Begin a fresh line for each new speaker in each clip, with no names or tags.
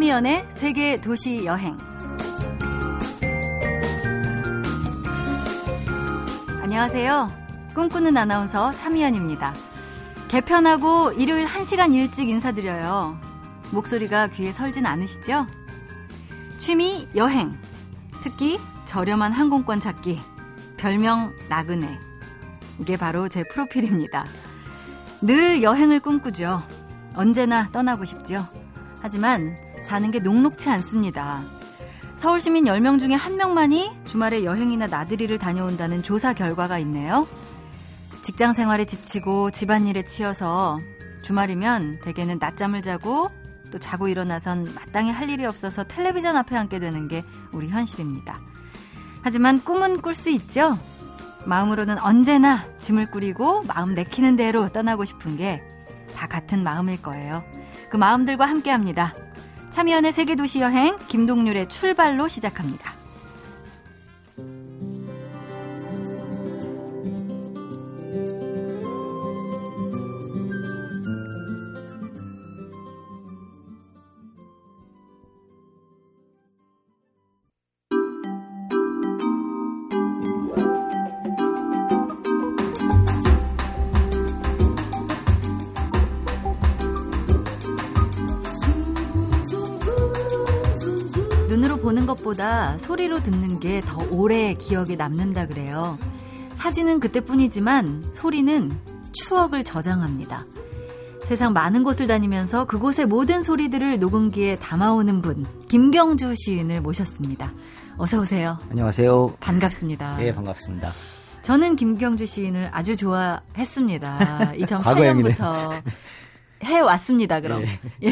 참이연의 세계 도시 여행. 안녕하세요. 꿈꾸는 아나운서 참이연입니다. 개편하고 일요일 1시간 일찍 인사드려요. 목소리가 귀에 설진 않으시죠? 취미 여행. 특히 저렴한 항공권 찾기. 별명 나그네. 이게 바로 제 프로필입니다. 늘 여행을 꿈꾸죠. 언제나 떠나고 싶죠. 하지만 사는 게 녹록치 않습니다. 서울 시민 10명 중에 1명만이 주말에 여행이나 나들이를 다녀온다는 조사 결과가 있네요. 직장 생활에 지치고 집안일에 치여서 주말이면 대개는 낮잠을 자고 또 자고 일어나선 마땅히 할 일이 없어서 텔레비전 앞에 앉게 되는 게 우리 현실입니다. 하지만 꿈은 꿀 수 있죠? 마음으로는 언제나 짐을 꾸리고 마음 내키는 대로 떠나고 싶은 게 다 같은 마음일 거예요. 그 마음들과 함께 합니다. 참여연의 세계도시 여행 김동률의 출발로 시작합니다. 보다 소리로 듣는 게 더 오래 기억에 남는다 그래요. 사진은 그때뿐이지만 소리는 추억을 저장합니다. 세상 많은 곳을 다니면서 그곳의 모든 소리들을 녹음기에 담아오는 분, 김경주 시인을 모셨습니다. 어서 오세요.
안녕하세요.
반갑습니다.
예, 반갑습니다.
저는 김경주 시인을 아주 좋아했습니다. 2008년부터 해 왔습니다. 그럼 예. 예.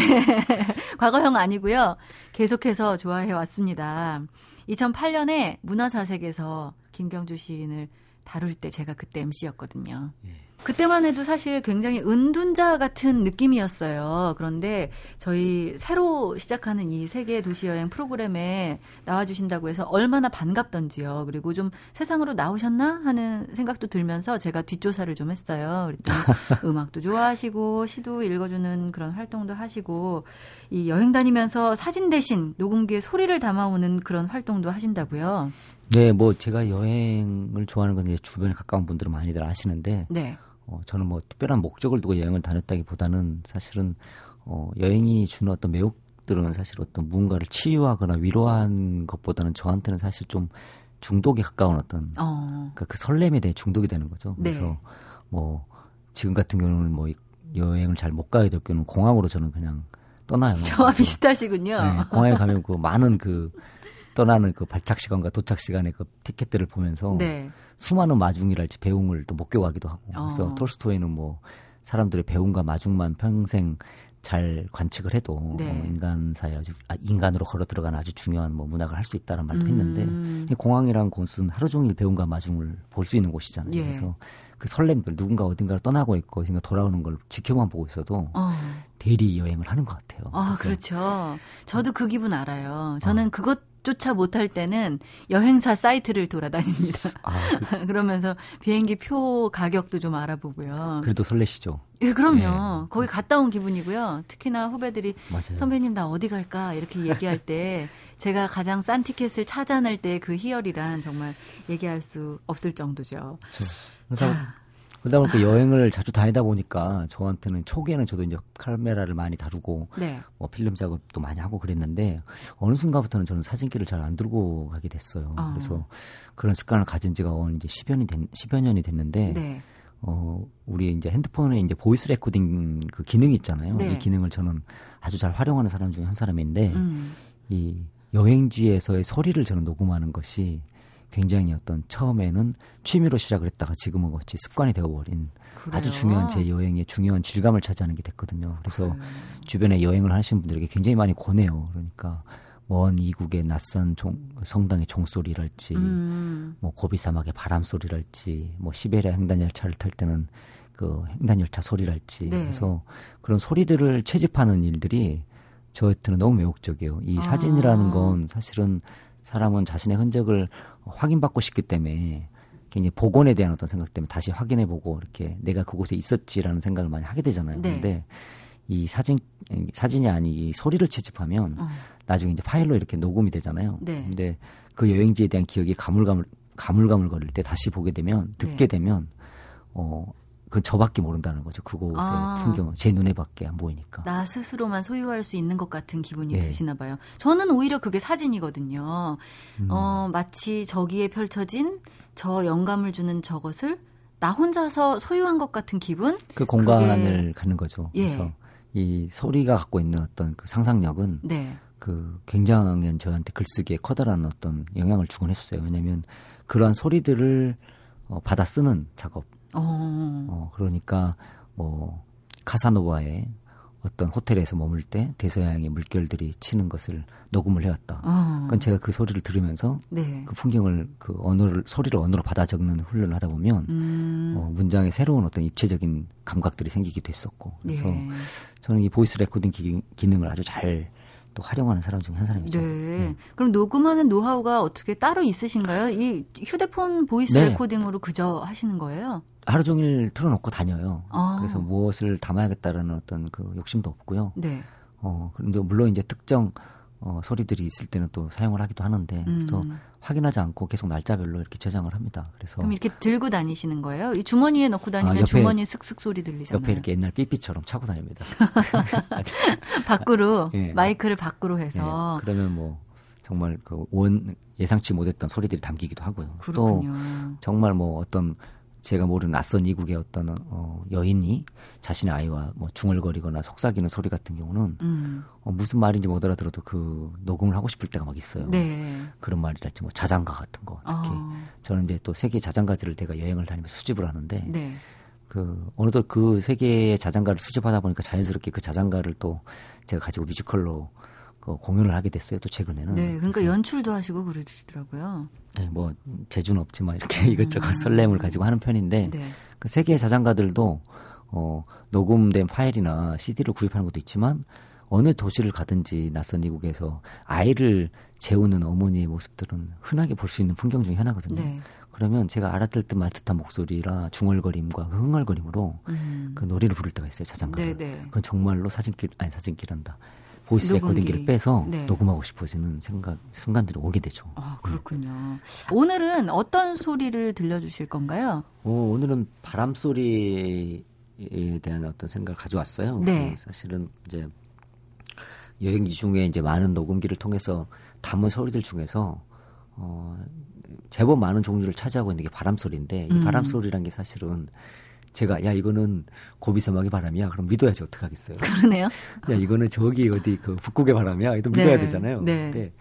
과거형 아니고요. 계속해서 좋아해 왔습니다. 2008년에 문화사색에서 김경주 시인을 다룰 때 제가 그때 MC였거든요. 예. 그때만 해도 사실 굉장히 은둔자 같은 느낌이었어요. 그런데 저희 새로 시작하는 이 세계 도시 여행 프로그램에 나와주신다고 해서 얼마나 반갑던지요. 그리고 좀 세상으로 나오셨나 하는 생각도 들면서 제가 뒷조사를 좀 했어요. 음악도 좋아하시고 시도 읽어주는 그런 활동도 하시고 이 여행 다니면서 사진 대신 녹음기에 소리를 담아오는 그런 활동도 하신다고요.
네, 뭐 제가 여행을 좋아하는 건 이제 주변에 가까운 분들은 많이들 아시는데,
네.
어, 저는 뭐 특별한 목적을 두고 여행을 다녔다기보다는 사실은 어, 여행이 주는 어떤 매혹들은 사실 어떤 무언가를 치유하거나 위로한 것보다는 저한테는 사실 좀 중독에 가까운 어떤 어. 그러니까 그 설렘에 대해 중독이 되는 거죠. 그래서 네. 뭐 지금 같은 경우는 뭐 여행을 잘 못 가게 될 경우는 공항으로 저는 그냥 떠나요.
저와 비슷하시군요.
네, 공항에 가면 그 많은 그 떠나는 그 발착 시간과 도착 시간의 그 티켓들을 보면서 네. 수많은 마중이랄지 배웅을 또 목격하기도 하고 그래서 어. 톨스토이는 뭐 사람들의 배움과 마중만 평생 잘 관측을 해도 네. 어, 인간사에 아주 아, 인간으로 걸어 들어가는 아주 중요한 뭐 문학을 할 수 있다는 말도 음. 했는데 공항이란 곳은 하루 종일 배움과 마중을 볼 수 있는 곳이잖아요. 예. 그래서 그 설렘들 누군가 어딘가를 떠나고 있고 어딘가 돌아오는 걸 지켜만 보고 있어도 어. 대리 여행을 하는 것 같아요.
아 그렇죠. 저도 그 기분 알아요. 저는 어. 그것 쫓아 못할 때는 여행사 사이트를 돌아다닙니다. 아, 그... 그러면서 비행기 표 가격도 좀 알아보고요.
그래도 설레시죠?
예, 그럼요. 네. 거기 갔다 온 기분이고요. 특히나 후배들이 맞아요. 선배님 나 어디 갈까 이렇게 얘기할 때 제가 가장 싼 티켓을 찾아낼 때 그 희열이란 정말 얘기할 수 없을 정도죠.
그렇죠. 자, 그러다 보니까 여행을 자주 다니다 보니까 저한테는 초기에는 저도 이제 카메라를 많이 다루고 네. 뭐 필름 작업도 많이 하고 그랬는데 어느 순간부터는 저는 사진기를 잘 안 들고 가게 됐어요. 어. 그래서 그런 습관을 가진 지가 이제 10여 년이 됐, 10여 년이 됐는데 네. 어, 우리 이제 핸드폰에 이제 voice recording 그 기능이 있잖아요. 네. 이 기능을 저는 아주 잘 활용하는 사람 중에 한 사람인데 음. 이 여행지에서의 소리를 저는 녹음하는 것이 굉장히 어떤 처음에는 취미로 시작을 했다가 지금은 어찌 습관이 되어버린 그래요? 아주 중요한 제 여행의 중요한 질감을 차지하는 게 됐거든요. 그래서 그래. 주변에 여행을 하시는 분들에게 굉장히 많이 권해요. 그러니까 먼 이국의 낯선 종, 성당의 종소리랄지, 음. 뭐 고비 사막의 바람 소리랄지, 뭐 시베리아 횡단 열차를 탈 때는 그 횡단 열차 소리랄지, 네. 그래서 그런 소리들을 채집하는 일들이 저한테는 너무 매혹적이에요. 이 아. 사진이라는 건 사실은 사람은 자신의 흔적을 확인받고 싶기 때문에 굉장히 복원에 대한 어떤 생각 때문에 다시 확인해보고 이렇게 내가 그곳에 있었지라는 생각을 많이 하게 되잖아요. 네. 근데 이 사진 사진이 아니 소리를 채집하면 어. 나중에 이제 파일로 이렇게 녹음이 되잖아요. 네. 근데 그 여행지에 대한 기억이 가물가물 가물가물거릴 때 다시 보게 되면 듣게 네. 되면 어. 그 저밖에 모른다는 거죠. 그곳의 아. 풍경, 제 눈에밖에 안 보이니까.
나 스스로만 소유할 수 있는 것 같은 기분이 네. 드시나 봐요. 저는 오히려 그게 사진이거든요. 음. 어, 마치 저기에 펼쳐진 저 영감을 주는 저것을 나 혼자서 소유한 것 같은 기분?
그 공간을 그게... 갖는 거죠. 예. 그래서 이 소리가 갖고 있는 어떤 그 상상력은 네. 그 굉장한 저한테 글쓰기에 커다란 어떤 영향을 주곤 했었어요. 왜냐하면 그러한 소리들을 어, 받아 쓰는 작업. 어. 어 그러니까 뭐 카사노바의 어떤 호텔에서 머물 때 대서양의 물결들이 치는 것을 녹음을 해왔다. 어. 그건 제가 그 소리를 들으면서 네. 그 풍경을 그 언어를 소리를 언어로 받아 적는 훈련을 하다 보면 음. 어, 문장에 새로운 어떤 입체적인 감각들이 생기기도 했었고 그래서 네. 저는 이 voice recording 기, 기능을 아주 잘 또 활용하는 사람 중에 한 사람이죠.
네. 네. 그럼 녹음하는 노하우가 어떻게 따로 있으신가요? 이 휴대폰 voice 네. recording으로 그저 하시는 거예요?
하루 종일 틀어놓고 다녀요. 아. 그래서 무엇을 담아야겠다라는 어떤 그 욕심도 없고요. 네. 어, 그런데 물론 이제 특정 어, 소리들이 있을 때는 또 사용을 하기도 하는데 음. 그래서 확인하지 않고 계속 날짜별로 이렇게 저장을 합니다. 그래서
그럼 이렇게 들고 다니시는 거예요? 이 주머니에 넣고 다니면 아, 옆에, 주머니에 슥슥 소리 들리잖아요.
옆에 이렇게 옛날 삐삐처럼 차고 다닙니다.
밖으로 네. 마이크를 밖으로 해서
네. 그러면 뭐 정말 그 원 예상치 못했던 소리들이 담기기도 하고요. 그렇군요. 또 정말 뭐 어떤 제가 모르는 낯선 이국의 어떤 어, 여인이 자신의 아이와 뭐 중얼거리거나 속삭이는 소리 같은 경우는 음. 어, 무슨 말인지 못 알아들어도 그 녹음을 하고 싶을 때가 막 있어요. 네. 그런 말이랄지 뭐 자장가 같은 거 특히 어. 저는 이제 또 세계 자장가들을 제가 여행을 다니면서 수집을 하는데 네. 그 어느덧 그 세계의 자장가를 수집하다 보니까 자연스럽게 그 자장가를 또 제가 가지고 뮤지컬로 그 공연을 하게 됐어요. 또 최근에는.
네, 그러니까 연출도 하시고 그러시더라고요.
네, 뭐 재주는 없지만 이렇게 음. 이것저것 설렘을 가지고 하는 편인데 네. 그 세계 자장가들도 어 녹음된 파일이나 CD를 구입하는 것도 있지만 어느 도시를 가든지 낯선 이국에서 아이를 재우는 어머니의 모습들은 흔하게 볼 수 있는 풍경 중에 하나거든요. 네. 그러면 제가 알아들 듯 말 듯한 목소리라 중얼거림과 그 흥얼거림으로 음. 그 노래를 부를 때가 있어요 자장가를. 네, 네. 그건 정말로 사진길 아니 사진길한다. voice recording기를 빼서 네. 녹음하고 싶어지는 생각 순간들이 오게 되죠.
아 그렇군요. 네. 오늘은 어떤 소리를 들려주실 건가요?
어, 오늘은 바람 소리에 대한 어떤 생각을 가져왔어요. 네. 사실은 이제 여행지 중에 이제 많은 녹음기를 통해서 담은 소리들 중에서 어, 제법 많은 종류를 차지하고 있는 게 바람 소리인데 이 음. 바람 소리란 게 사실은 제가 야 이거는 고비사막의 바람이야. 그럼 믿어야지 어떡 하겠어요.
그러네요.
야 이거는 저기 어디 그 북극의 바람이야. 이거 믿어야 네. 되잖아요. 네. 근데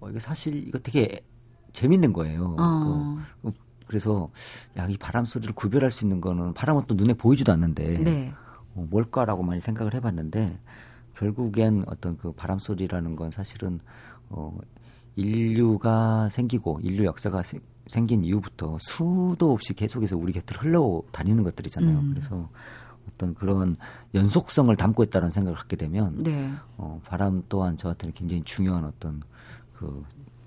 어, 이거 사실 이거 되게 재밌는 거예요. 어. 그, 그래서 야 이 바람 소리를 구별할 수 있는 거는 바람은 또 눈에 보이지도 않는데 네. 어, 뭘까라고 많이 생각을 해봤는데 결국엔 어떤 그 바람 소리라는 건 사실은 어 인류가 생기고 인류 역사가 생긴 이후부터 수도 없이 계속해서 우리 곁을 흘러 다니는 것들이잖아요. 음. 그래서 어떤 그런 연속성을 담고 있다는 생각을 갖게 되면 네. 어, 바람 또한 저한테는 굉장히 중요한 어떤 그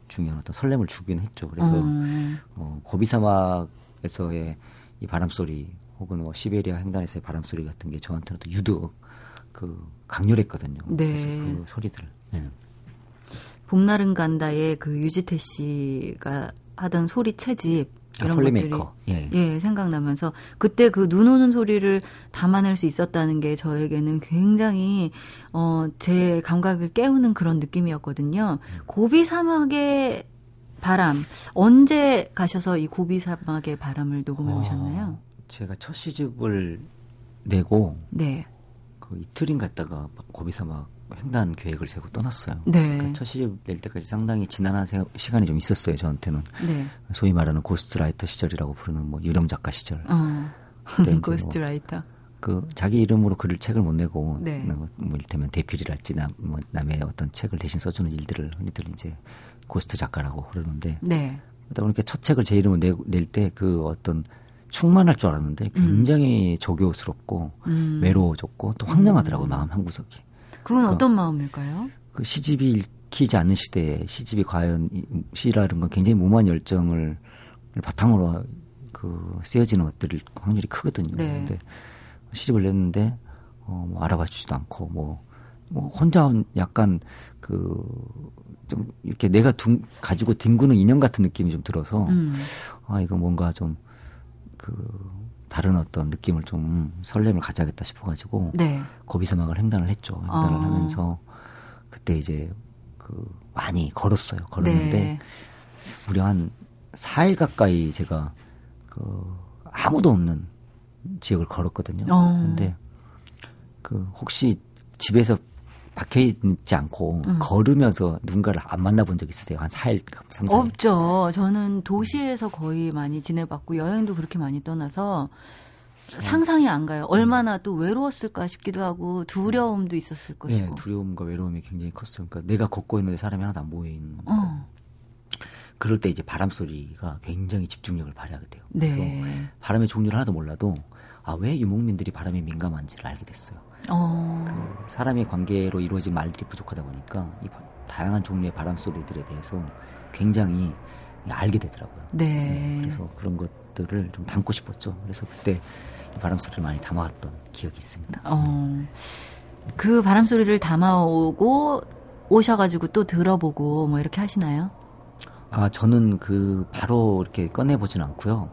중요한 어떤 설렘을 주긴 했죠. 그래서 음. 어, 고비 사막에서의 이 바람 소리 혹은 뭐 시베리아 횡단에서의 바람 소리 같은 게 저한테는 또 유독 그 강렬했거든요. 네. 그래서 그 소리들. 네.
봄날은 간다의 그 유지태 씨가 하던 소리 채집 아, 이런 아, 것들이 예. 예. 생각나면서 그때 그 눈 오는 소리를 담아낼 수 있었다는 게 저에게는 굉장히 어제 감각을 깨우는 그런 느낌이었거든요. 고비 사막의 바람 언제 가셔서 이 고비 사막의 바람을 녹음해 오셨나요? 어,
제가 첫 시집을 내고 네. 그 이틀인가 있다가 고비 사막 횡단 계획을 세우고 떠났어요. 네. 그러니까 첫 시집 낼 때까지 상당히 지난한 시간이 좀 있었어요. 저한테는 네. 소위 말하는 ghostwriter 시절이라고 부르는 뭐 유령 작가 시절. 어.
뭐 ghostwriter. 뭐
그 자기 이름으로 글을 책을 못 내고 네. 뭐, 뭐 이를테면 대필이랄지 남, 뭐 남의 어떤 책을 대신 써주는 일들을 흔히들 이제 고스트 작가라고 그러는데 네. 그러다 보니까 첫 책을 제 이름으로 낼 때 그 어떤 충만할 줄 알았는데 굉장히 음. 조교스럽고 음. 외로워졌고 또 황량하더라고요 음. 마음 한 구석이.
그건 그, 어떤 마음일까요?
그 시집이 읽히지 않는 시대에 시집이 과연 시라는 건 굉장히 무모한 열정을 바탕으로 그 쓰여지는 것들이 확률이 크거든요. 네. 근데 시집을 냈는데 어, 뭐 알아봐 주지도 않고 뭐, 뭐 혼자 약간 그 좀 이렇게 내가 둥, 가지고 뒹구는 인형 같은 느낌이 좀 들어서 음. 아 이거 뭔가 좀그 다른 어떤 느낌을 좀 설렘을 가져야겠다 싶어가지고 네. 고비사막을 횡단을 했죠. 횡단을 어. 하면서 그때 이제 그 많이 걸었어요. 걸었는데 네. 무려 한 4일 가까이 제가 그 아무도 없는 지역을 걸었거든요. 어. 근데 그 혹시 집에서 박혀 있지 않고 음. 걸으면서 누군가를 안 만나본 적 있으세요? 한 4일, 3, 4일?
없죠. 저는 도시에서 거의 많이 지내봤고 여행도 그렇게 많이 떠나서 상상이 안 가요. 얼마나 또 외로웠을까 싶기도 하고 두려움도 있었을 것이고. 네,
두려움과 외로움이 굉장히 컸어요. 그러니까 내가 걷고 있는데 사람이 하나도 안 보이는. 어. 그럴 때 이제 바람 소리가 굉장히 집중력을 발휘하게 돼요. 네. 그래서 바람의 종류를 하나도 몰라도 아 왜 유목민들이 바람에 민감한지를 알게 됐어요. 어. 그 사람의 관계로 이루어진 말들이 부족하다 보니까 이 다양한 종류의 바람 소리들에 대해서 굉장히 알게 되더라고요. 네. 네. 그래서 그런 것들을 좀 담고 싶었죠. 그래서 그때 바람 소리를 많이 담아왔던 기억이 있습니다. 어.
그 바람 소리를 담아오고 오셔가지고 또 들어보고 뭐 이렇게 하시나요?
아 저는 그 바로 이렇게 꺼내 보진 않고요.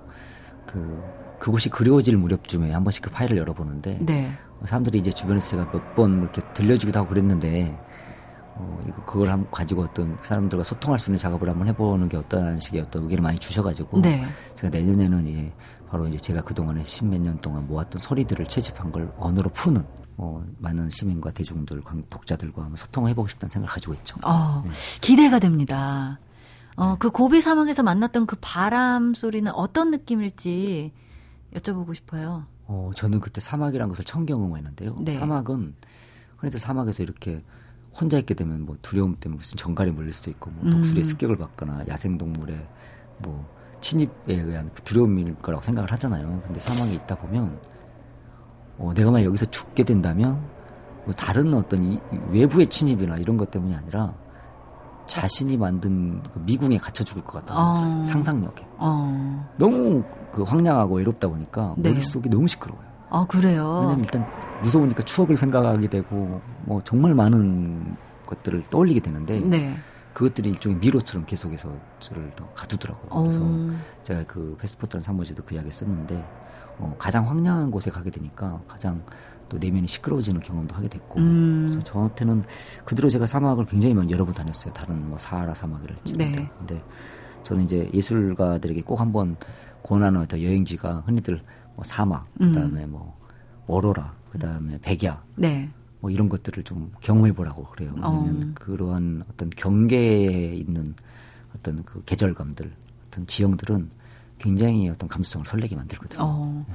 그 그곳이 그리워질 무렵쯤에 한 번씩 그 파일을 열어보는데 네. 사람들이 이제 주변에서 제가 몇 번 이렇게 들려주기도 하고 그랬는데 어, 이거 그걸 한 가지고 어떤 사람들과 소통할 수 있는 작업을 한번 해보는 게 어떠한 식의 어떤 의견을 많이 주셔가지고 네. 제가 내년에는 예, 바로 이제 제가 그동안에 십몇 년 동안 모았던 소리들을 채집한 걸 언어로 푸는 어, 많은 시민과 대중들, 독자들과 소통을 해보고 싶다는 생각을 가지고 있죠. 어,
네. 기대가 됩니다. 어, 그 고비 사막에서 만났던 그 바람 소리는 어떤 느낌일지 여쭤보고 싶어요.
어, 저는 그때 사막이라는 것을 처음 경험했는데요. 네. 사막은 그래도 사막에서 이렇게 혼자 있게 되면 뭐 두려움 때문에 무슨 정갈이 물릴 수도 있고 뭐 독수리의 음. 습격을 받거나 야생동물의 뭐 침입에 의한 그 두려움일 거라고 생각을 하잖아요. 근데 사막에 있다 보면 어, 내가 만약 여기서 죽게 된다면 뭐 다른 어떤 이, 외부의 침입이나 이런 것 때문이 아니라 자신이 만든 그 미궁에 갇혀 죽을 것 같다는 어. 상상력에 어. 너무 그 황량하고 외롭다 보니까 네. 머릿속이 너무 시끄러워요.
아 그래요?
왜냐면 일단 무서우니까 추억을 생각하게 되고 뭐 정말 많은 것들을 떠올리게 되는데 네. 그것들이 일종의 미로처럼 계속해서 저를 가두더라고요. 그래서 어. 제가 그 페스포트라는 산모지도 그 이야기 썼는데 어, 가장 황량한 곳에 가게 되니까 가장 또 내면이 시끄러워지는 경험도 하게 됐고 음. 그래서 저한테는 그 뒤로 제가 사막을 굉장히 여러 번 다녔어요. 다른 뭐 사하라 사막이랄지. 네. 근데 저는 이제 예술가들에게 꼭 한번 권하는 어떤 여행지가 흔히들 뭐 사막, 그다음에 음. 뭐 오로라, 그다음에 백야, 네. 뭐 이런 것들을 좀 경험해 보라고 그래요. 왜냐면 어. 그러한 어떤 경계에 있는 어떤 그 계절감들, 어떤 지형들은 굉장히 어떤 감수성을 설레게 만들거든요. 어.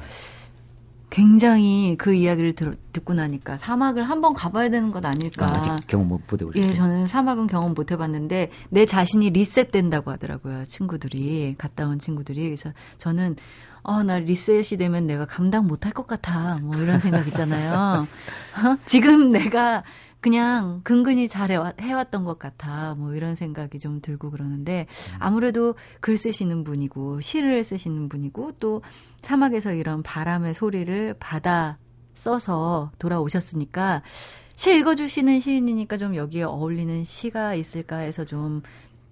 네.
굉장히 그 이야기를 들, 듣고 나니까 사막을 한번 가봐야 되는 것 아닐까. 아,
아직 경험 못 해보셨어요?
예, 저는 사막은 경험 못 해봤는데 내 자신이 리셋된다고 하더라고요. 친구들이 갔다 온 친구들이 그래서 저는 어, 나 리셋이 되면 내가 감당 못할 것 같아. 뭐 이런 생각 있잖아요. 어? 지금 내가 그냥 근근히 잘 해왔던 것 같아. 뭐 이런 생각이 좀 들고 그러는데 아무래도 글 쓰시는 분이고 시를 쓰시는 분이고 또 사막에서 이런 바람의 소리를 받아 써서 돌아오셨으니까 시 읽어주시는 시인이니까 좀 여기에 어울리는 시가 있을까 해서 좀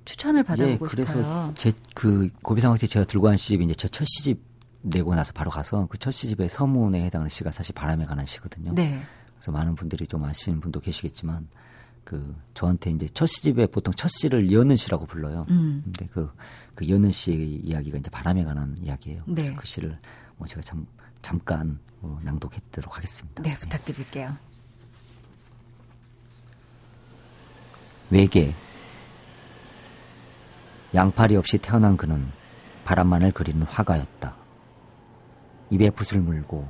추천을 받아보고 예,
그래서
싶어요.
제그 고비상학때 제가 들고 간 시집이 이제 제 첫 시집 내고 나서 바로 가서 그 첫 시집의 서문에 해당하는 시가 사실 바람에 관한 시거든요. 네. 그래서 많은 분들이 좀 아시는 분도 계시겠지만 그 저한테 이제 첫 시집에 보통 첫 시를 여는 시라고 불러요. 음. 근데 그, 그 여는 시의 이야기가 이제 바람에 관한 이야기예요. 네. 그래서 그 시를 뭐 제가 참 잠깐 뭐 낭독했도록 하겠습니다.
네, 부탁드릴게요.
외계 양팔이 없이 태어난 그는 바람만을 그리는 화가였다. 입에 붓을 물고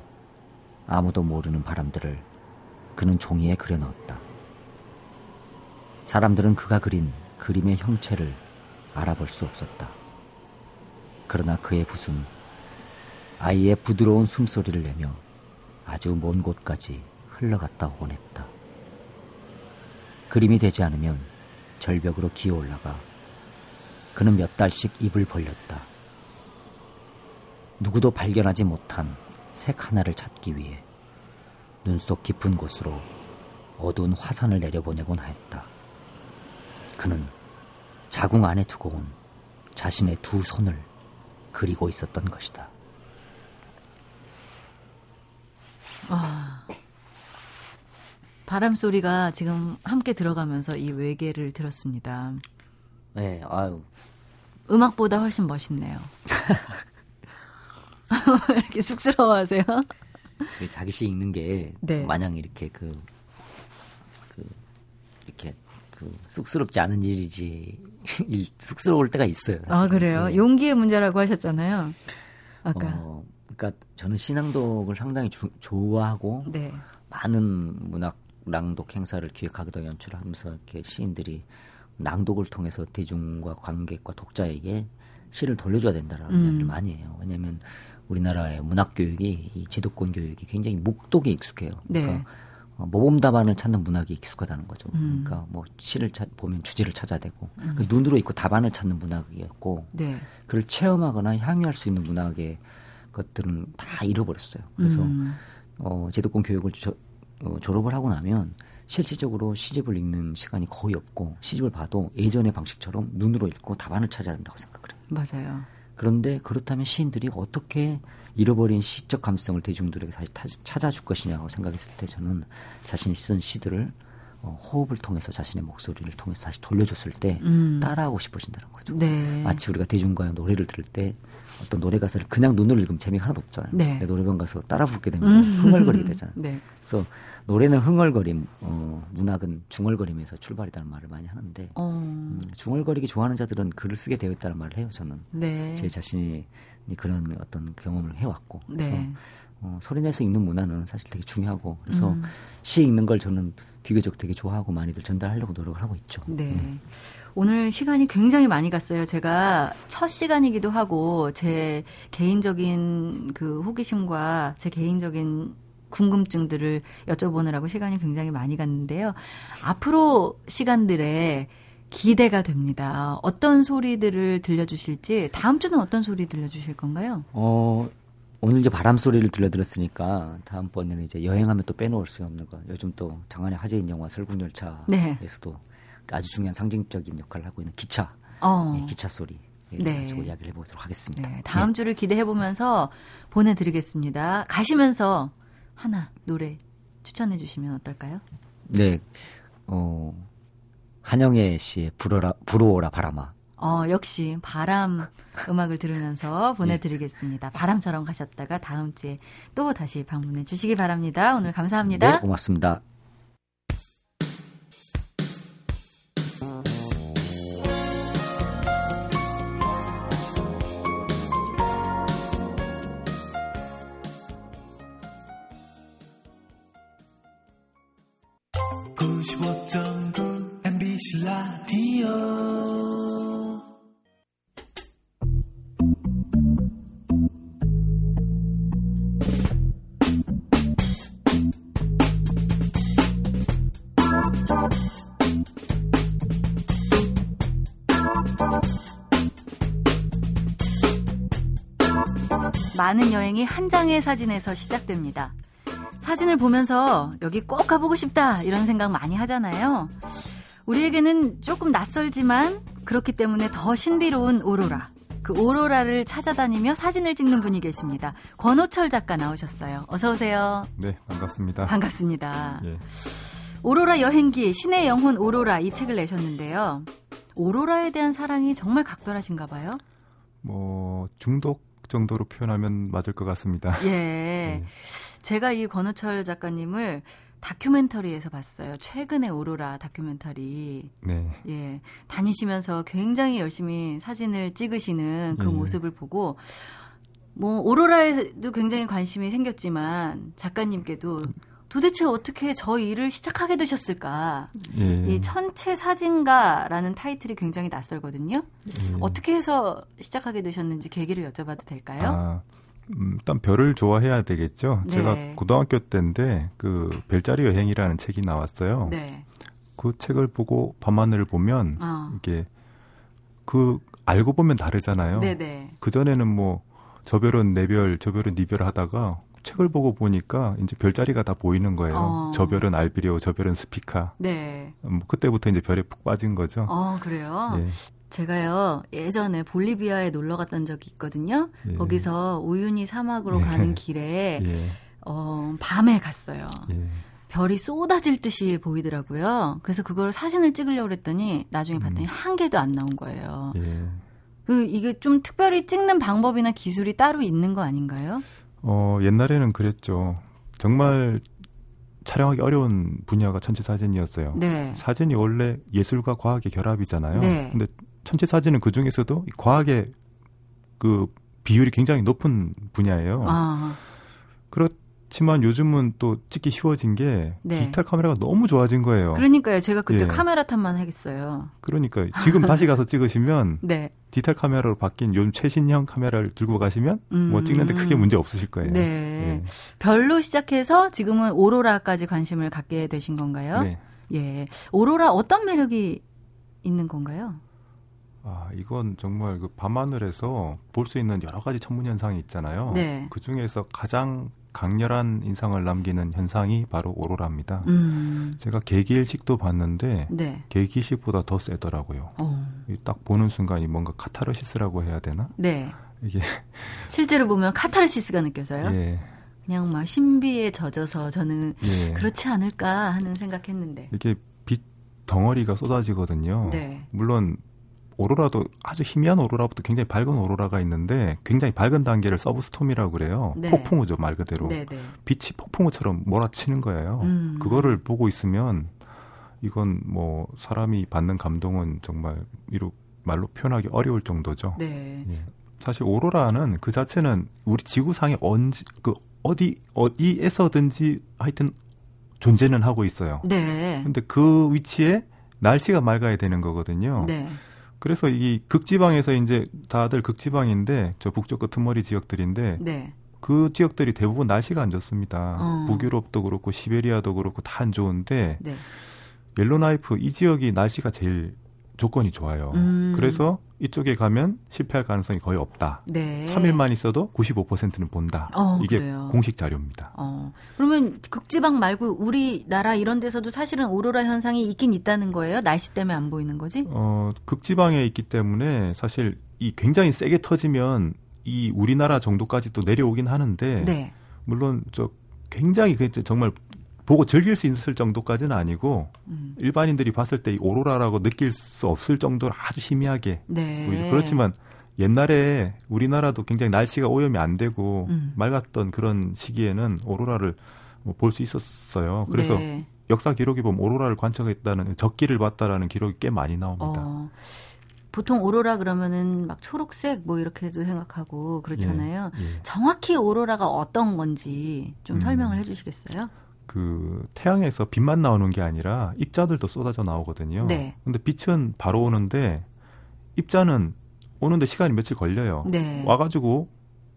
아무도 모르는 바람들을 그는 종이에 그려 넣었다. 사람들은 그가 그린 그림의 형체를 알아볼 수 없었다. 그러나 그의 붓은 아이의 부드러운 숨소리를 내며 아주 먼 곳까지 흘러갔다 오곤 했다. 그림이 되지 않으면 절벽으로 기어 올라가 그는 몇 달씩 입을 벌렸다. 누구도 발견하지 못한 색 하나를 찾기 위해 눈속 깊은 곳으로 어두운 화산을 내려보내곤 하였다. 그는 자궁 안에 두고 온 자신의 두 손을 그리고 있었던 것이다.
아, 바람 소리가 지금 함께 들어가면서 이 외계를 들었습니다.
네, 아유.
음악보다 훨씬 멋있네요. 이렇게 쑥스러워하세요?
그 자기 시 읽는 게 네. 마냥 이렇게 그, 그 이렇게 그 쑥스럽지 않은 일이지 쑥스러울 때가 있어요.
사실. 아 그래요? 네. 용기의 문제라고 하셨잖아요. 아까. 어,
그러니까 저는 신앙독을 상당히 주, 좋아하고 네. 많은 문학 낭독 행사를 기획하기도 연출하면서 이렇게 시인들이 낭독을 통해서 대중과 관객과 독자에게 시를 돌려줘야 된다라는 음. 이야기를 많이 해요. 왜냐하면 우리나라의 문학 교육이 이 제도권 교육이 굉장히 묵독에 익숙해요. 네. 그러니까 어, 모범 답안을 찾는 문학이 익숙하다는 거죠. 음. 그러니까 뭐 시를 차, 보면 주제를 찾아야 되고 음. 그 눈으로 읽고 답안을 찾는 문학이었고 네. 그걸 체험하거나 향유할 수 있는 문학의 것들은 다 잃어버렸어요. 그래서 음. 어, 제도권 교육을 저, 어, 졸업을 하고 나면 실질적으로 시집을 읽는 시간이 거의 없고 시집을 봐도 예전의 방식처럼 눈으로 읽고 답안을 찾아야 된다고 생각을 해요.
맞아요.
그런데 그렇다면 시인들이 어떻게 잃어버린 시적 감성을 대중들에게 다시 찾아줄 것이냐고 생각했을 때 저는 자신이 쓴 시들을 어, 호흡을 통해서 자신의 목소리를 통해서 다시 돌려줬을 때 음. 따라하고 싶어진다는 거죠. 네. 마치 우리가 대중가요 노래를 들을 때 어떤 노래 가사를 그냥 눈으로 읽으면 재미가 하나도 없잖아요. 네. 노래방 가서 따라 부르게 되면 음. 흥얼거리게 되잖아요. 네. 그래서 노래는 흥얼거림, 어, 문학은 중얼거림에서 출발이라는 말을 많이 하는데 어. 음, 중얼거리기 좋아하는 자들은 글을 쓰게 되어 있다는 말을 해요. 저는 네. 제 자신이 그런 어떤 경험을 해왔고 그래서 네. 어, 소리내서 읽는 문화는 사실 되게 중요하고 그래서 음. 시 읽는 걸 저는 비교적 되게 좋아하고 많이들 전달하려고 노력을 하고 있죠.
네. 음. 오늘 시간이 굉장히 많이 갔어요. 제가 첫 시간이기도 하고 제 개인적인 그 호기심과 제 개인적인 궁금증들을 여쭤보느라고 시간이 굉장히 많이 갔는데요. 앞으로 시간들에 기대가 됩니다. 어떤 소리들을 들려주실지 다음 주는 어떤 소리 들려주실 건가요?
어 오늘 이제 바람 소리를 들려드렸으니까 다음번에는 이제 여행하면 또 빼놓을 수 없는 거. 요즘 또 장안의 화제인 영화 설국열차에서도 네. 아주 중요한 상징적인 역할을 하고 있는 기차, 어. 네, 기차 소리. 네. 가지고 이야기를 해보도록 하겠습니다. 네,
다음 네. 주를 기대해 보면서 보내드리겠습니다. 가시면서 하나 노래 추천해 주시면 어떨까요?
네, 어 한영애 씨의 불어라 불어오라 바람아.
어, 역시 바람 음악을 들으면서 보내드리겠습니다. 바람처럼 가셨다가 다음 주에 또 다시 방문해 주시기 바랍니다. 오늘 감사합니다.
네, 고맙습니다. MBC 라디오
많은 여행이 한 장의 사진에서 시작됩니다. 사진을 보면서 여기 꼭 가보고 싶다 이런 생각 많이 하잖아요. 우리에게는 조금 낯설지만 그렇기 때문에 더 신비로운 오로라. 그 오로라를 찾아다니며 사진을 찍는 분이 계십니다. 권호철 작가 나오셨어요. 어서 오세요.
네, 반갑습니다.
반갑습니다. 예. 오로라 여행기 신의 영혼 오로라 이 책을 내셨는데요. 오로라에 대한 사랑이 정말 각별하신가 봐요.
뭐 중독 정도로 표현하면 맞을 것 같습니다.
예. 네. 제가 이 권호철 작가님을 다큐멘터리에서 봤어요. 최근에 오로라 다큐멘터리. 네. 예. 다니시면서 굉장히 열심히 사진을 찍으시는 그 예. 모습을 보고 뭐 오로라에도 굉장히 관심이 생겼지만 작가님께도 도대체 어떻게 저 일을 시작하게 되셨을까? 예. 이 천체 사진가라는 타이틀이 굉장히 낯설거든요. 예. 어떻게 해서 시작하게 되셨는지 계기를 여쭤봐도 될까요? 아,
음, 일단 별을 좋아해야 되겠죠. 네. 제가 고등학교 때인데 그 별자리 여행이라는 책이 나왔어요. 네. 그 책을 보고 밤하늘을 보면 어. 이게 그 알고 보면 다르잖아요. 네네. 그 전에는 뭐 저 별은 내 별, 저 별은 네별 하다가 책을 보고 보니까 이제 별자리가 다 보이는 거예요. 어. 저 별은 알비리오, 저 별은 스피카. 네. 뭐 그때부터 이제 별에 푹 빠진 거죠.
어, 그래요? 예. 제가요 예전에 볼리비아에 놀러 갔던 적이 있거든요. 예. 거기서 우유니 사막으로 예. 가는 길에 예. 어, 밤에 갔어요. 예. 별이 쏟아질 듯이 보이더라고요. 그래서 그걸 사진을 찍으려고 그랬더니 나중에 음. 봤더니 음. 한 개도 안 나온 거예요. 예. 그 이게 좀 특별히 찍는 방법이나 기술이 따로 있는 거 아닌가요?
어, 옛날에는 그랬죠. 정말 촬영하기 어려운 분야가 천체 사진이었어요. 네. 사진이 원래 예술과 과학의 결합이잖아요. 네. 근데 천체 사진은 그 중에서도 과학의 그 비율이 굉장히 높은 분야예요. 아. 그렇 지만 요즘은 또 찍기 쉬워진 게 네. 디지털 카메라가 너무 좋아진 거예요.
그러니까요. 제가 그때 예. 카메라 탑만 하겠어요.
그러니까 지금 다시 가서 찍으시면 네. 디지털 카메라로 바뀐 요즘 최신형 카메라를 들고 가시면 뭐 음. 뭐 찍는데 크게 문제 없으실 거예요. 네. 예.
별로 시작해서 지금은 오로라까지 관심을 갖게 되신 건가요? 네. 예. 오로라 어떤 매력이 있는 건가요?
아, 이건 정말 그 밤하늘에서 볼 수 있는 여러 가지 천문 현상이 있잖아요. 네. 그 중에서 가장 강렬한 인상을 남기는 현상이 바로 오로라입니다. 음. 제가 개기일식도 봤는데 네. 개기일식보다 더 세더라고요. 어. 딱 보는 순간 이 뭔가 카타르시스라고 해야 되나? 네.
이게 실제로 보면 카타르시스가 느껴져요. 예. 그냥 막 신비에 젖어서 저는 예. 그렇지 않을까 하는 생각했는데
이게 빛 덩어리가 쏟아지거든요. 네. 물론 오로라도 아주 희미한 오로라부터 굉장히 밝은 오로라가 있는데 굉장히 밝은 단계를 서브스톰이라고 그래요. 네. 폭풍우죠 말 그대로. 네, 네. 빛이 폭풍우처럼 몰아치는 거예요. 음. 그거를 보고 있으면 이건 뭐 사람이 받는 감동은 정말 이루 말로 표현하기 어려울 정도죠. 네. 예. 사실 오로라는 그 자체는 우리 지구상에 언제 그 어디 어디에서든지 하여튼 존재는 하고 있어요. 네. 근데 그 위치에 날씨가 맑아야 되는 거거든요. 네. 그래서 이 극지방에서 이제 다들 극지방인데 저 북쪽 끝머리 지역들인데 네. 그 지역들이 대부분 날씨가 안 좋습니다. 어. 북유럽도 그렇고 시베리아도 그렇고 다 안 좋은데 네. 옐로나이프 이 지역이 날씨가 제일 조건이 좋아요. 음. 그래서 이쪽에 가면 실패할 가능성이 거의 없다. 네. 3일만 있어도 95%는 본다. 어, 이게 그래요. 공식 자료입니다. 어.
그러면 극지방 말고 우리나라 이런 데서도 사실은 오로라 현상이 있긴 있다는 거예요? 날씨 때문에 안 보이는 거지?
어, 극지방에 있기 때문에 사실 이 굉장히 세게 터지면 이 우리나라 정도까지 또 내려오긴 하는데 네. 물론 저 굉장히 그 정말 보고 즐길 수 있을 정도까지는 아니고 음. 일반인들이 봤을 때 이 오로라라고 느낄 수 없을 정도로 아주 희미하게 네. 보이죠. 그렇지만 옛날에 우리나라도 굉장히 날씨가 오염이 안 되고 음. 맑았던 그런 시기에는 오로라를 뭐 볼수 있었어요. 그래서 네. 역사 기록에 보면 오로라를 관측했다는 적기를 봤다라는 기록이 꽤 많이 나옵니다. 어.
보통 오로라 그러면은 막 초록색 뭐 이렇게도 생각하고 그렇잖아요. 예, 예. 정확히 오로라가 어떤 건지 좀 음. 설명을 해주시겠어요?
그 태양에서 빛만 나오는 게 아니라 입자들도 쏟아져 나오거든요. 네. 근데 빛은 바로 오는데 입자는 오는데 시간이 며칠 걸려요. 네. 와가지고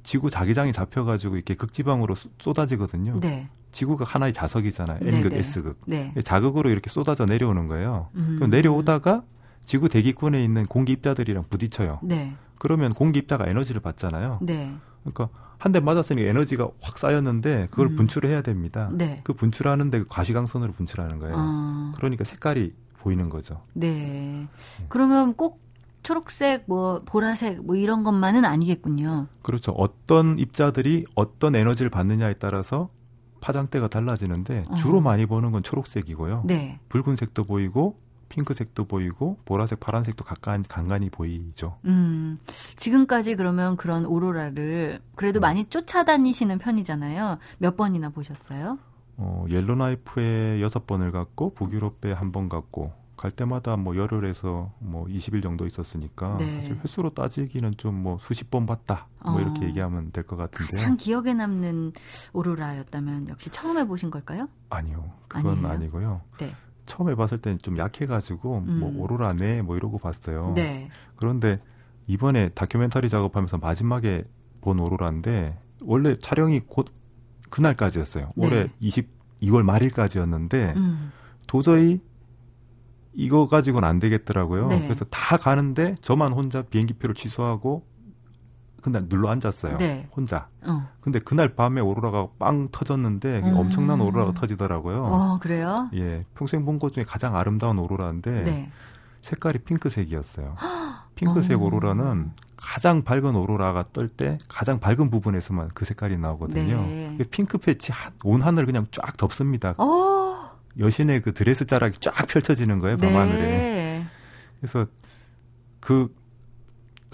지구 자기장이 잡혀가지고 이렇게 극지방으로 쏟아지거든요. 네. 지구가 하나의 자석이잖아요. 네, N극, 네. S극. 네. 자극으로 이렇게 쏟아져 내려오는 거예요. 음. 그럼 내려오다가 지구 대기권에 있는 공기 입자들이랑 부딪혀요. 네. 그러면 공기 입자가 에너지를 받잖아요. 네. 그러니까 한 대 맞았으니 에너지가 확 쌓였는데 그걸 음. 분출을 해야 됩니다. 네. 그 분출하는데 그 과시광선으로 분출하는 거예요. 아. 그러니까 색깔이 보이는 거죠.
네. 네. 그러면 꼭 초록색, 뭐 보라색, 뭐 이런 것만은 아니겠군요.
그렇죠. 어떤 입자들이 어떤 에너지를 받느냐에 따라서 파장대가 달라지는데 어. 주로 많이 보는 건 초록색이고요. 네. 붉은색도 보이고 핑크색도 보이고 보라색, 파란색도 간간, 간간히 보이죠. 음,
지금까지 그러면 그런 오로라를 그래도 음. 많이 쫓아다니시는 편이잖아요. 몇 번이나 보셨어요?
어, 옐로나이프에 여섯 번을 갔고 북유럽에 한 번 갔고 갈 때마다 뭐 열흘에서 뭐 20일 정도 있었으니까 네. 사실 횟수로 따지기는 좀 뭐 수십 번 봤다 뭐 어. 이렇게 얘기하면 될 것 같은데요.
가장 기억에 남는 오로라였다면 역시 처음에 보신 걸까요?
아니요, 그건 아니에요? 아니고요. 네. 처음에 봤을 때는 좀 약해가지고 뭐 음. 뭐 오로라네 뭐 이러고 봤어요. 네. 그런데 이번에 다큐멘터리 작업하면서 마지막에 본 오로라인데 원래 촬영이 곧 그날까지였어요. 네. 올해 22월 말일까지였는데 음. 도저히 이거 가지고는 안 되겠더라고요. 네. 그래서 다 가는데 저만 혼자 비행기표를 취소하고 그날 눌러 앉았어요. 네. 혼자. 어. 근데 그날 밤에 오로라가 빵 터졌는데 음. 엄청난 오로라가 터지더라고요.
어, 그래요?
예. 평생 본 것 중에 가장 아름다운 오로라인데 네. 색깔이 핑크색이었어요. 핑크색 어. 오로라는 가장 밝은 오로라가 뜰때 가장 밝은 부분에서만 그 색깔이 나오거든요. 네. 핑크빛이 온 하늘 그냥 쫙 덮습니다. 오. 어. 여신의 그 드레스 자락이 쫙 펼쳐지는 거예요, 밤하늘에. 네. 그래서 그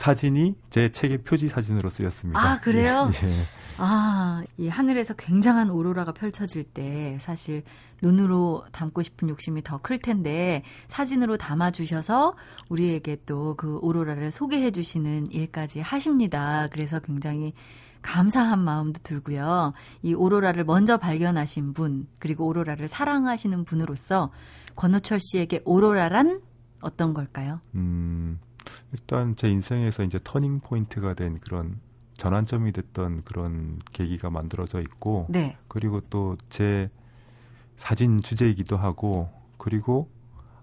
사진이 제 책의 표지 사진으로 쓰였습니다.
아, 그래요? 예. 아, 이 하늘에서 굉장한 오로라가 펼쳐질 때 사실 눈으로 담고 싶은 욕심이 더 클 텐데 사진으로 담아 주셔서 우리에게 또 그 오로라를 소개해 주시는 일까지 하십니다. 그래서 굉장히 감사한 마음도 들고요. 이 오로라를 먼저 발견하신 분, 그리고 오로라를 사랑하시는 분으로서 권호철 씨에게 오로라란 어떤 걸까요? 음,
일단 제 인생에서 이제 turning point가 된 그런 전환점이 됐던 그런 계기가 만들어져 있고, 네. 그리고 또 제 사진 주제이기도 하고, 그리고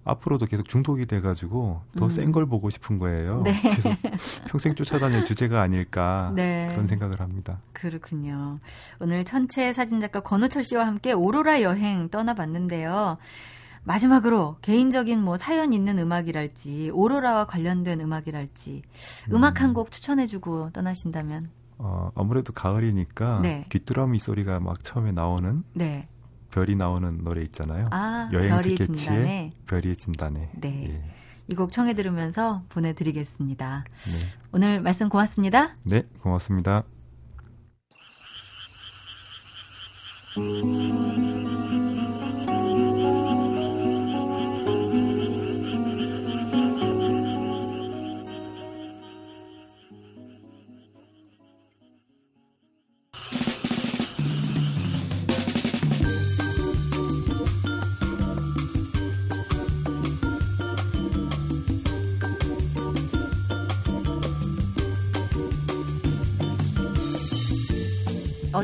앞으로도 계속 중독이 돼가지고 더 센걸 음. 보고 싶은 거예요. 네. 그래서 평생 쫓아다닐 주제가 아닐까 네. 그런 생각을 합니다.
그렇군요. 오늘 천체 사진작가 권호철 씨와 함께 오로라 여행 떠나봤는데요. 마지막으로 개인적인 뭐 사연 있는 음악이랄지 오로라와 관련된 음악이랄지 음악 한 곡 추천해주고 떠나신다면
어, 아무래도 가을이니까 네. 귀뚜라미 소리가 막 처음에 나오는 네. 별이 나오는 노래 있잖아요. 아, 여행 스케치의 진단에. 별이 진단에. 네. 예.
이곡 청해 들으면서 보내드리겠습니다. 네. 오늘 말씀 고맙습니다.
네, 고맙습니다.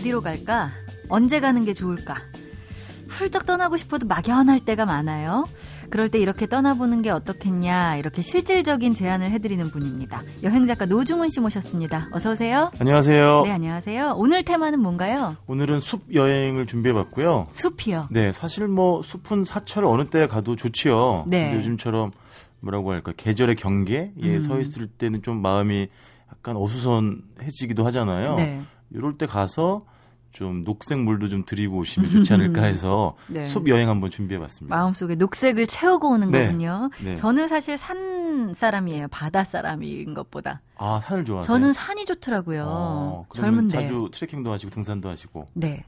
어디로 갈까? 언제 가는 게 좋을까? 훌쩍 떠나고 싶어도 막연할 때가 많아요. 그럴 때 이렇게 떠나보는 게 어떻겠냐 이렇게 실질적인 제안을 해드리는 분입니다. 여행 작가 노중훈 씨 모셨습니다. 어서 오세요.
안녕하세요.
네, 안녕하세요. 오늘 테마는 뭔가요?
오늘은 숲 여행을 준비해봤고요.
숲이요?
네, 사실 뭐 숲은 사철 어느 때 가도 좋지요. 네. 요즘처럼 뭐라고 할까 계절의 경계에 음. 서 있을 때는 좀 마음이 약간 어수선해지기도 하잖아요. 네. 이럴 때 가서 좀 녹색물도 좀 드리고 오시면 좋지 않을까 해서 네. 숲 여행 한번 준비해봤습니다.
마음속에 녹색을 채우고 오는 네. 거군요. 네. 저는 사실 산 사람이에요. 바다 사람인 것보다.
아 산을 좋아하세요?
저는 산이 좋더라고요. 어, 젊은데.
자주 트레킹도 하시고 등산도 하시고.
네.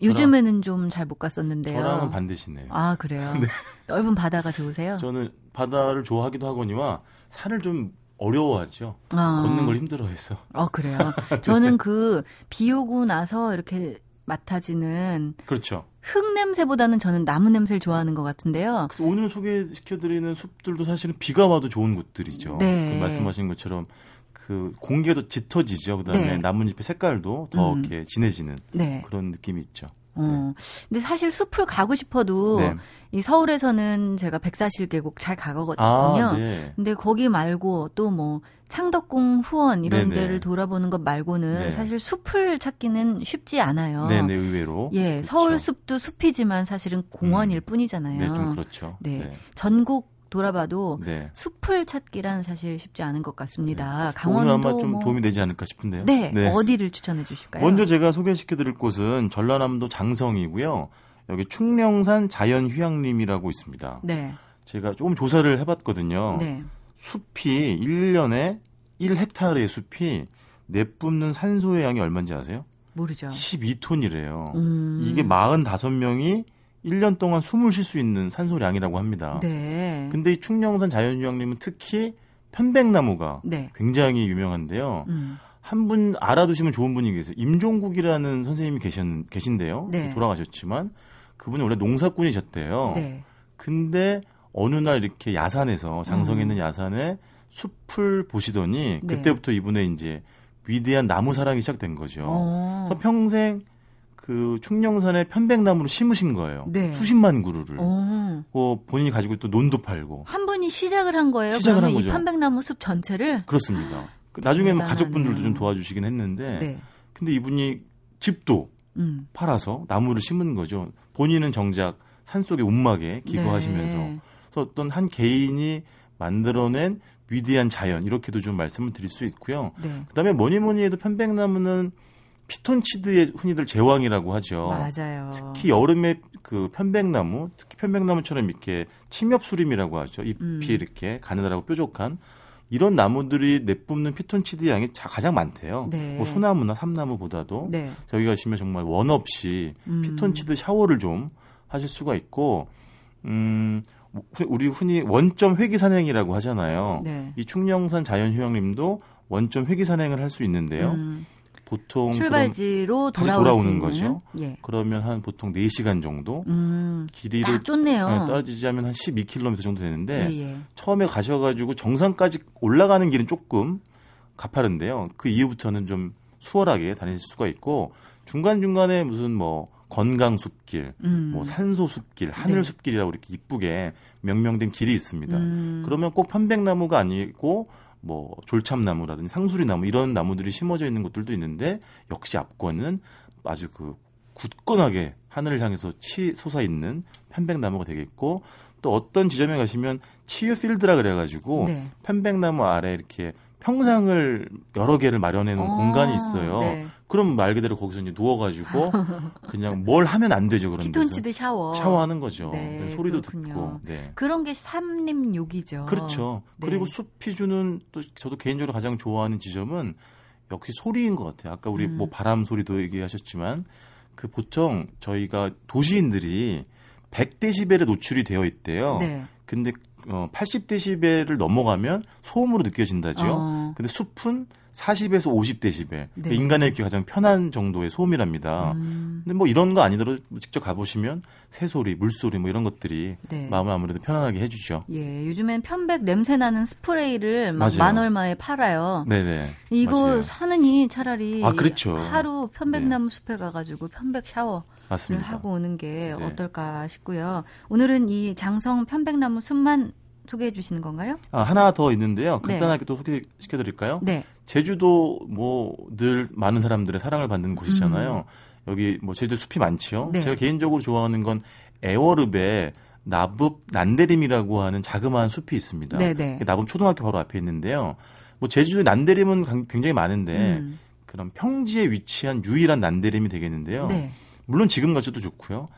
요즘에는 좀 잘 못 갔었는데요.
저랑은 반대시네요.
아 그래요? 네. 넓은 바다가 좋으세요?
저는 바다를 좋아하기도 하거니와 산을 좀 어려워하죠. 아. 걷는 걸 힘들어해서.
어 그래요. 저는 그 비 오고 나서 이렇게 맡아지는
그렇죠.
흙 냄새보다는 저는 나무 냄새를 좋아하는 것 같은데요.
그래서 오늘 소개시켜드리는 숲들도 사실은 비가 와도 좋은 곳들이죠. 네. 그 말씀하신 것처럼 그 공기가 더 짙어지죠. 그다음에 네. 나뭇잎의 색깔도 더 음. 이렇게 진해지는 네. 그런 느낌이 있죠.
어. 근데 사실 숲을 가고 싶어도 네. 이 서울에서는 제가 백사실 계곡 잘 가거든요. 아, 네. 근데 거기 말고 또 뭐 창덕궁 후원 이런 네네. 데를 돌아보는 것 말고는 네. 사실 숲을 찾기는 쉽지 않아요.
네, 네, 의외로.
예, 그렇죠. 서울 숲도 숲이지만 사실은 공원일 음. 뿐이잖아요.
네, 좀 그렇죠.
네. 네. 전국 돌아봐도 네. 숲을 찾기란 사실 쉽지 않은 것 같습니다. 네. 강원도
오늘 아마 좀 뭐... 도움이 되지 않을까 싶은데요.
네. 네. 어디를 추천해 주실까요?
먼저 제가 소개시켜 드릴 곳은 전라남도 장성이고요. 여기 충령산 자연휴양림이라고 있습니다. 네. 제가 조금 조사를 해 봤거든요. 네. 숲이 1년에 1헥타르의 숲이 내뿜는 산소의 양이 얼마인지 아세요?
모르죠.
12톤이래요. 음. 이게 45명이 1년 동안 숨을 쉴 수 있는 산소량이라고 합니다. 네. 근데 이 충령산 자연휴양림은 특히 편백나무가 네. 굉장히 유명한데요. 음. 한분 알아두시면 좋은 분이 계세요. 임종국이라는 선생님이 계신, 계신데요. 네. 돌아가셨지만 그분이 원래 농사꾼이셨대요. 네. 근데 어느 날 이렇게 야산에서 장성에 음. 있는 야산에 숲을 보시더니 네. 그때부터 이분의 이제 위대한 나무 사랑이 시작된 거죠. 어. 그래서 평생 그 충령산에 편백나무를 심으신 거예요. 네. 수십만 그루를. 어. 어, 본인이 가지고 또 논도 팔고.
한 분이 시작을 한 거예요. 시작을 한 거죠. 이 편백나무 숲 전체를.
그렇습니다. 그 나중에 뭐 가족분들도 좀 도와주시긴 했는데 네. 근데 이분이 집도 음. 팔아서 나무를 심은 거죠. 본인은 정작 산속의 운막에 기거하시면서 네. 그래서 어떤 한 개인이 만들어낸 위대한 자연 이렇게도 좀 말씀을 드릴 수 있고요. 네. 그다음에 뭐니 뭐니 해도 편백나무는 피톤치드의 흔히들 제왕이라고 하죠.
맞아요.
특히 여름에 그 편백나무, 특히 편백나무처럼 이렇게 침엽수림이라고 하죠. 잎이 음. 이렇게 가느다라고 뾰족한 이런 나무들이 내뿜는 피톤치드 양이 가장 많대요. 네. 뭐 소나무나 삼나무보다도 네. 저기 가시면 정말 원 없이 음. 피톤치드 샤워를 좀 하실 수가 있고 음 우리 흔히 원점 회기 산행이라고 하잖아요. 네. 이 충령산 자연휴양림도 원점 회기 산행을 할 수 있는데요. 음. 보통
출발지로
돌아오는 거죠. 예. 그러면 한 보통 4시간 정도 음,
길이를 좁네요.
네, 떨어지자면 한 12km 정도 되는데 예, 예. 처음에 가셔가지고 정상까지 올라가는 길은 조금 가파른데요. 그 이후부터는 좀 수월하게 다니실 수가 있고 중간 중간에 무슨 뭐 건강 숲길, 음. 뭐 산소 숲길, 하늘 네. 숲길이라고 이렇게 이쁘게 명명된 길이 있습니다. 음. 그러면 꼭 편백나무가 아니고 뭐 졸참나무라든지 상수리나무 이런 나무들이 심어져 있는 곳들도 있는데 역시 앞권은 아주 그 굳건하게 하늘을 향해서 치 솟아 있는 편백나무가 되겠고 또 어떤 지점에 가시면 치유 필드라 그래가지고 네. 편백나무 아래 이렇게 평상을 여러 개를 마련해 놓은 어, 공간이 있어요. 네. 그럼 말 그대로 거기서 이제 누워가지고 그냥 뭘 하면 안 되죠. 그런
피톤치드 샤워.
샤워하는 거죠. 네, 네, 소리도 그렇군요. 듣고. 네.
그런 게 삼림욕이죠.
그렇죠. 네. 그리고 숲이 주는 또 저도 개인적으로 가장 좋아하는 지점은 역시 소리인 것 같아요. 아까 우리 음. 뭐 바람 소리도 얘기하셨지만 그 보통 저희가 도시인들이 100데시벨에 노출이 되어 있대요. 네. 근데 어, 80 데시벨을 넘어가면 소음으로 느껴진다죠. 어. 근데 숲은 40에서 50데시벨. 네. 그러니까 인간의 귀 가장 편한 정도의 소음이랍니다. 음. 근데 뭐 이런 거 아니더라도 직접 가보시면 새소리, 물소리 뭐 이런 것들이 네. 마음을 아무래도 편안하게 해주죠.
예, 요즘엔 편백 냄새 나는 스프레이를 막 만 얼마에 팔아요.
네네.
이거 맞아요. 사느니 차라리
아, 그렇죠.
하루 편백나무 네. 숲에 가가지고 편백 샤워. 맞습니다. 하고 오는 게 네. 어떨까 싶고요. 오늘은 이 장성 편백나무 숲만 소개해 주시는 건가요?
아, 하나 더 있는데요. 네. 간단하게 네. 또 소개시켜 드릴까요? 네. 제주도 뭐 늘 많은 사람들의 사랑을 받는 곳이잖아요. 음. 여기 뭐 제주도 숲이 많지요. 네. 제가 개인적으로 좋아하는 건 애월읍에 나북 난대림이라고 하는 자그마한 숲이 있습니다. 네네. 네. 나북 초등학교 바로 앞에 있는데요. 뭐 제주도 난대림은 굉장히 많은데 음. 그런 평지에 위치한 유일한 난대림이 되겠는데요. 네. 물론 지금 가셔도 좋고요.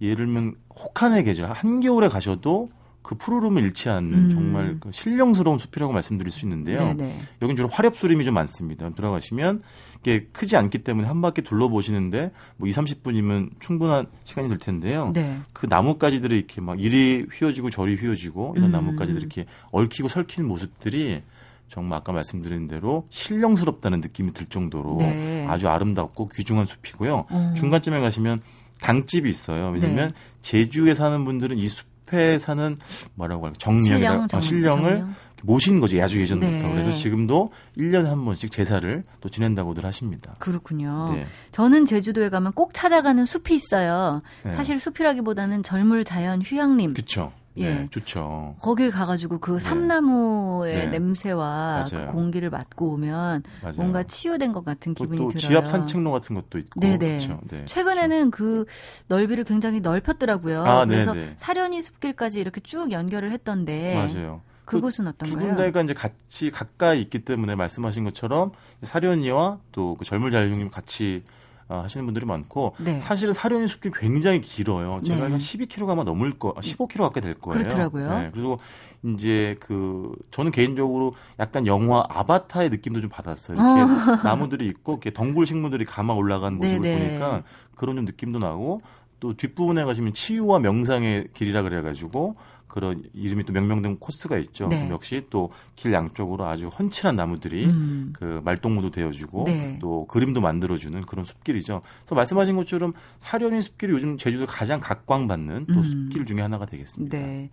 예를 들면 혹한의 계절 한겨울에 가셔도 그 푸르름을 잃지 않는 음. 정말 그 신령스러운 숲이라고 말씀드릴 수 있는데요. 네네. 여긴 주로 화렵수림이 좀 많습니다. 들어가시면 이게 크지 않기 때문에 한 바퀴 둘러보시는데 뭐 2, 30분이면 충분한 시간이 될 텐데요. 네. 그 나뭇가지들이 이렇게 막 이리 휘어지고 저리 휘어지고 이런 음. 나뭇가지들이 이렇게 얽히고 설키는 모습들이 정말 아까 말씀드린 대로 신령스럽다는 느낌이 들 정도로 네. 아주 아름답고 귀중한 숲이고요. 음. 중간쯤에 가시면 당집이 있어요. 왜냐하면 네. 제주에 사는 분들은 이 숲 에 사는 뭐라고 할까 정령이라 정, 신령을 정령. 모신 거지 아주 예전부터 네. 그래서 지금도 1년에 한 번씩 제사를 또 지낸다고들 하십니다.
그렇군요. 네. 저는 제주도에 가면 꼭 찾아가는 숲이 있어요. 네. 사실 숲이라기보다는 젊을 자연 휴양림.
그렇죠. 예, 네, 좋죠.
거길 가가지고 그 네. 삼나무의 네. 냄새와 그 공기를 맡고 오면 맞아요. 뭔가 치유된 것 같은 기분이 또 들어요.
지압 산책로 같은 것도 있고. 네네.
그렇죠. 네. 최근에는 그 넓이를 굉장히 넓혔더라고요. 아, 그래서. 사려니 숲길까지 이렇게 쭉 연결을 했던데.
맞아요.
그곳은 어떤가요?
두 군데가 이제 같이 가까이 있기 때문에 말씀하신 것처럼 사려니와 또 그 젊은 자유형님 같이 어, 하시는 분들이 많고 네. 사실은 사료니 숲길이 굉장히 길어요. 제가 네. 한 12km가 아마 넘을 거, 15km 가까이 될 거예요.
그렇더라고요. 네.
그리고 이제 그 저는 개인적으로 약간 영화 아바타의 느낌도 좀 받았어요. 이렇게 어. 나무들이 있고 이렇게 덩굴 식물들이 감아 올라간 모습을 네네. 네. 보니까 그런 좀 느낌도 나고 또 뒷부분에 가시면 치유와 명상의 길이라 그래가지고 그런 이름이 또 명명된 코스가 있죠. 네. 역시 또 길 양쪽으로 아주 헌칠한 나무들이 음. 그 말동무도 되어주고 네. 또 그림도 만들어주는 그런 숲길이죠. 그래서 말씀하신 것처럼 사려니 숲길이 요즘 제주도 가장 각광받는 또 음. 숲길 중에 하나가 되겠습니다. 네.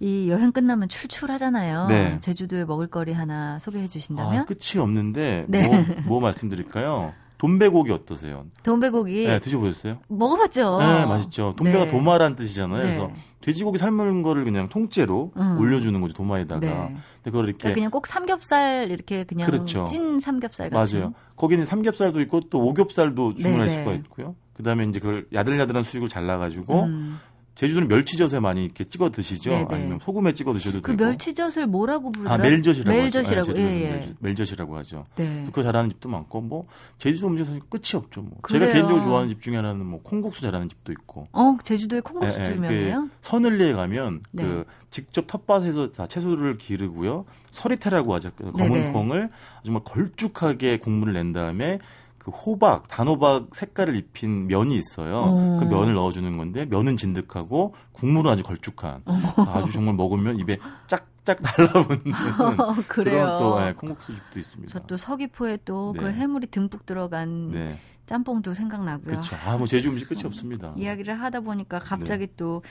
이 여행 끝나면 출출하잖아요. 네. 제주도에 먹을거리 하나 소개해 주신다면?
아, 끝이 없는데 네. 뭐, 뭐 말씀드릴까요? 돈베고기 어떠세요?
돈베고기.
네, 드셔보셨어요?
먹어봤죠.
네, 맛있죠. 돈베가 네. 도마란 뜻이잖아요. 네. 그래서 돼지고기 삶은 거를 그냥 통째로 음. 올려주는 거죠 도마에다가. 네. 근데
그걸 이렇게 그러니까 그냥 꼭 삼겹살 이렇게 그냥 그렇죠. 찐 삼겹살 같은.
맞아요. 거기는 삼겹살도 있고 또 오겹살도 주문할 네, 네. 수가 있고요. 그다음에 이제 그걸 야들야들한 수육을 잘라가지고 음. 제주도는 멸치젓에 많이 이렇게 찍어 드시죠? 네네. 아니면 소금에 찍어 드셔도
그
되고.
멸치젓을 뭐라고 부르나요? 아,
멜젓이라고
멜젓이라고. 하죠. 예,
예. 멜젓이라고 하죠. 네. 그거 잘하는 집도 많고 뭐 제주도 음식에서 끝이 없죠. 뭐. 제가 개인적으로 좋아하는 집 중에 하나는 뭐 콩국수 잘하는 집도 있고.
어, 제주도에 콩국수 예, 예. 유명해요? 그
서늘리에 가면 네. 그 직접 텃밭에서 다 채소를 기르고요. 서리태라고 하죠. 그 검은 네네. 콩을 정말 걸쭉하게 국물을 낸 다음에 그 호박, 단호박 색깔을 입힌 면이 있어요. 오. 그 면을 넣어주는 건데 면은 진득하고 국물은 아주 걸쭉한 아주 정말 먹으면 입에 짝짝 달라붙는 어, 그런 또 네, 콩국수집도 있습니다.
저 또 서귀포에 또그 네. 해물이 듬뿍 들어간 네. 짬뽕도 생각나고요.
그렇죠. 아, 뭐 제주 음식 끝이 없습니다.
이야기를 하다 보니까 갑자기 네. 또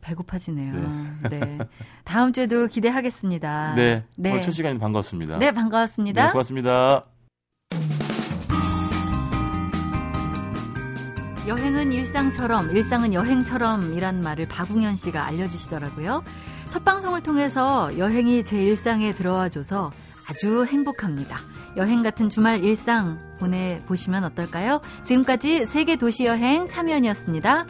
배고파지네요. 네. 네. 다음 주에도 기대하겠습니다.
네. 네. 오늘 첫 시간에 반갑습니다.
네, 반가웠습니다.
네, 고맙습니다.
여행은 일상처럼, 일상은 여행처럼 이란 말을 박웅현 씨가 알려주시더라고요. 첫 방송을 통해서 여행이 제 일상에 들어와줘서 아주 행복합니다. 여행 같은 주말 일상 보내보시면 어떨까요? 지금까지 세계 도시 여행 참여연이었습니다.